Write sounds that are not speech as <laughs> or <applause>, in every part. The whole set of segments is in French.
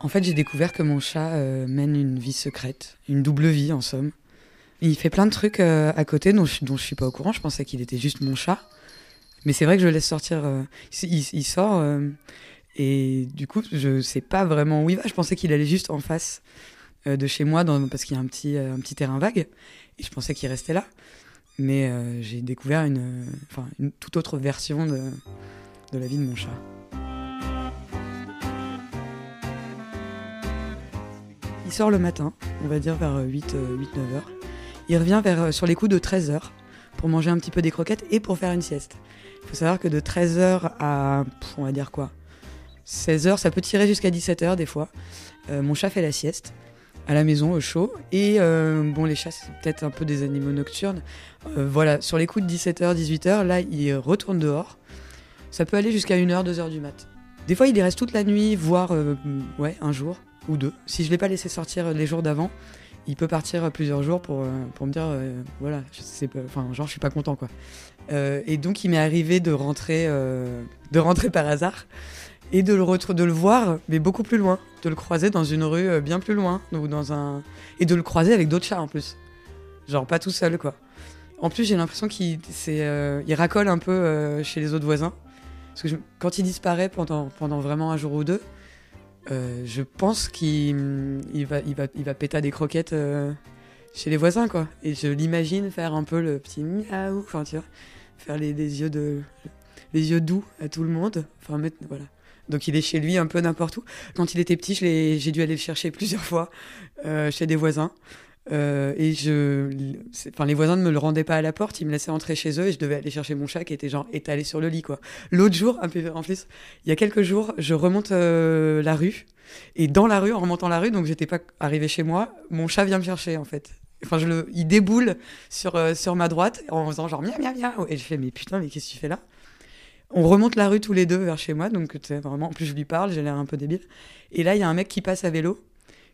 En fait, j'ai découvert que mon chat euh, mène une vie secrète, une double vie en somme. Il fait plein de trucs euh, à côté dont je, dont je suis pas au courant. Je pensais qu'il était juste mon chat. Mais c'est vrai que je le laisse sortir. euh, il, sort et du coup, je sais pas vraiment où il va. Je pensais qu'il allait juste en face de chez moi dans, parce qu'il y a un petit, un petit terrain vague. Et je pensais qu'il restait là. Mais j'ai découvert une, une toute autre version de, de la vie de mon chat. Il sort le matin, on va dire vers 8-9 heures. Il revient vers, euh, sur les coups de 13 heures pour manger un petit peu des croquettes et pour faire une sieste. Il faut savoir que de 13 heures à, on va dire quoi, 16 heures, ça peut tirer jusqu'à 17 heures des fois. Euh, mon chat fait la sieste à la maison au chaud. Et euh, bon, les chats, c'est peut-être un peu des animaux nocturnes. Euh, voilà, sur les coups de 17h, 18h, là, il retourne dehors. Ça peut aller jusqu'à 1h, 2h du mat. Des fois, il y reste toute la nuit, voire euh, ouais, un jour deux. Si je l'ai pas laissé sortir les jours d'avant, il peut partir plusieurs jours pour, euh, pour me dire, euh, voilà, enfin, genre, je suis pas content, quoi. Euh, et donc, il m'est arrivé de rentrer, euh, de rentrer par hasard et de le, de le voir, mais beaucoup plus loin, de le croiser dans une rue euh, bien plus loin, ou dans un... et de le croiser avec d'autres chats en plus. Genre pas tout seul, quoi. En plus, j'ai l'impression qu'il euh, racole un peu euh, chez les autres voisins. Parce que quand il disparaît pendant, pendant vraiment un jour ou deux, euh, je pense qu'il il va, il péter des croquettes euh, chez les voisins, quoi. Et je l'imagine faire un peu le petit miaou, faire les, yeux doux à tout le monde. Donc il est chez lui un peu n'importe où. Quand il était petit, j'ai dû aller le chercher plusieurs fois euh, chez des voisins. Euh, et je, enfin, les voisins ne me le rendaient pas à la porte, ils me laissaient entrer chez eux et je devais aller chercher mon chat qui était genre étalé sur le lit quoi. L'autre jour, un peu en plus, il y a quelques jours, je remonte euh, la rue et dans la rue, en remontant la rue, donc j'étais pas arrivé chez moi, mon chat vient me chercher en fait. Enfin, je le, il déboule sur euh, sur ma droite en faisant genre miam miam miam et je fais mais putain mais qu'est-ce que tu fais là? On remonte la rue tous les deux vers chez moi, donc vraiment, en plus je lui parle, j'ai l'air un peu débile. Et là, il y a un mec qui passe à vélo,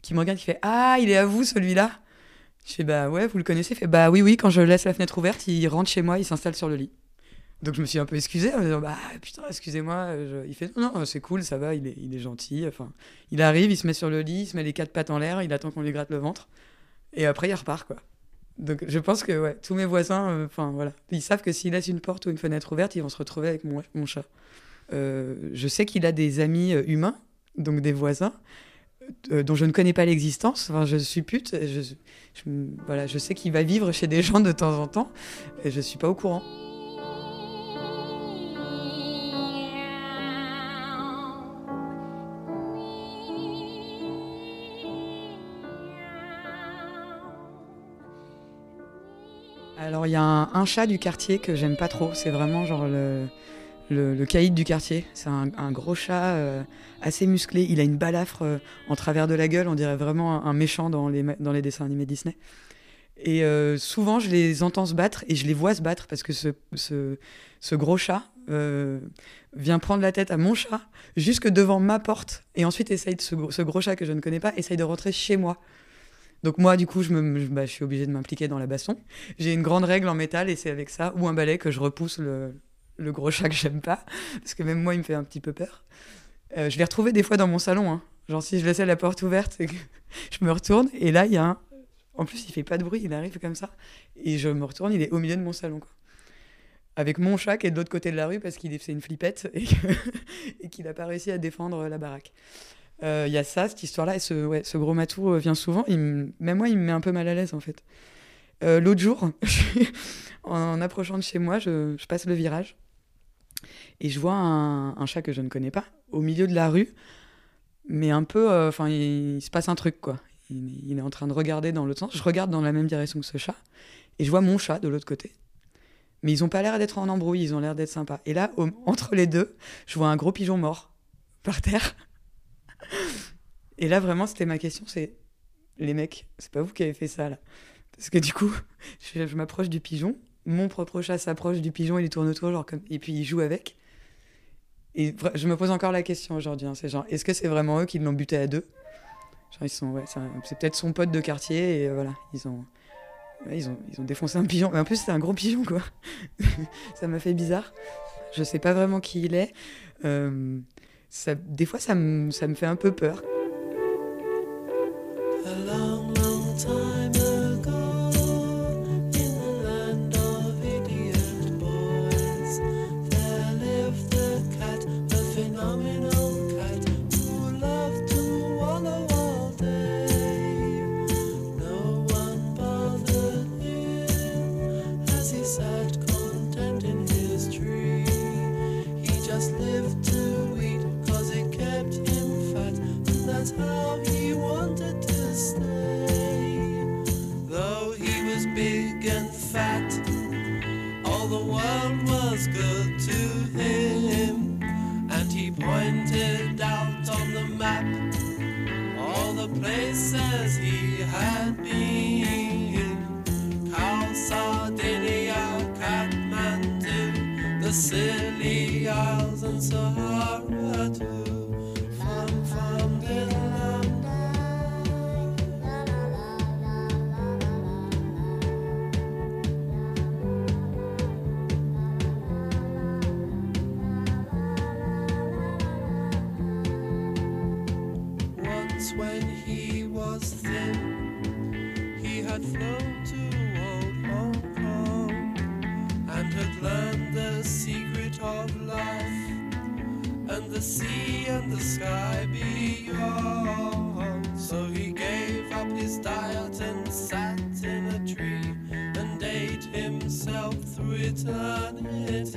qui me regarde, qui fait ah il est à vous celui-là. Je fais bah ouais, vous le connaissez? Fait bah oui, oui, quand je laisse la fenêtre ouverte, il rentre chez moi, il s'installe sur le lit. Donc je me suis un peu excusé en me disant bah putain, excusez-moi. Il fait non, non, c'est cool, ça va, il est, il est gentil. Enfin, il arrive, il se met sur le lit, il se met les quatre pattes en l'air, il attend qu'on lui gratte le ventre. Et après, il repart quoi. Donc je pense que ouais, tous mes voisins, euh, enfin voilà, ils savent que s'ils laissent une porte ou une fenêtre ouverte, ils vont se retrouver avec mon, mon chat. Euh, je sais qu'il a des amis euh, humains, donc des voisins, euh, dont je ne connais pas l'existence. Enfin, je suis Je, je- voilà, je sais qu'il va vivre chez des gens de temps en temps, je suis pas au courant. Alors, il y a un, un chat du quartier que j'aime pas trop. C'est vraiment genre le, le, caïd du quartier. C'est un, gros chat euh, assez musclé. Il a une balafre euh, en travers de la gueule. On dirait vraiment un, méchant dans les, dans les dessins animés Disney. Et euh, souvent, je les entends se battre et je les vois se battre parce que ce, ce, ce gros chat vient prendre la tête à mon chat jusque devant ma porte et ensuite essaye de ce, ce gros chat que je ne connais pas essaye de rentrer chez moi. Donc moi, du coup, je, me, bah, je suis obligée de m'impliquer dans la baston. J'ai une grande règle en métal et c'est avec ça ou un balai que je repousse le, le gros chat que j'aime pas parce que même moi, il me fait un petit peu peur. Euh, je l'ai retrouvé des fois dans mon salon. hein. Genre si je laissais la porte ouverte <laughs> je me retourne et là, il y a un... En plus, il fait pas de bruit, il arrive comme ça. Et je me retourne, il est au milieu de mon salon. Quoi. Avec mon chat qui est de l'autre côté de la rue parce qu'il est une flippette <laughs> et qu'il n'a pas réussi à défendre la baraque. Euh, Il y a ça, cette histoire-là, et ce, gros matou euh, vient souvent. Même moi, il me met un peu mal à l'aise en fait. Euh, L'autre jour, <laughs> en approchant de chez moi, je, passe le virage et je vois un, chat que je ne connais pas au milieu de la rue, mais un peu, euh, enfin, il, se passe un truc quoi. Il, est en train de regarder dans l'autre sens. Je regarde dans la même direction que ce chat et je vois mon chat de l'autre côté. Mais ils ont pas l'air d'être en embrouille, ils ont l'air d'être sympas. Et là, entre les deux, je vois un gros pigeon mort <laughs> par terre. Et là, vraiment, c'était ma question, c'est les mecs, c'est pas vous qui avez fait ça là. Parce que du coup, <laughs> je, m'approche du pigeon, mon propre chat s'approche du pigeon, il tourne autour, genre comme, et puis il joue avec. Et je me pose encore la question aujourd'hui, hein. c'est genre, est-ce que c'est vraiment eux qui l'ont buté à deux? Genre, ils sont, c'est peut-être son pote de quartier, et euh, voilà, ils ont, ils, ont, défoncé un pigeon. Mais en plus, c'est un gros pigeon, quoi. <laughs> ça m'a fait bizarre. Je sais pas vraiment qui il est. Des fois, ça me, ça me fait un peu peur. fat. All the world was good to him, and he pointed out on the map all the places he had been. once when he was thin, he had flown to old Hong Kong and had learned the secret of life and the sea and the sky beyond. So he gave up his diet and sat in a tree and ate himself through eternity.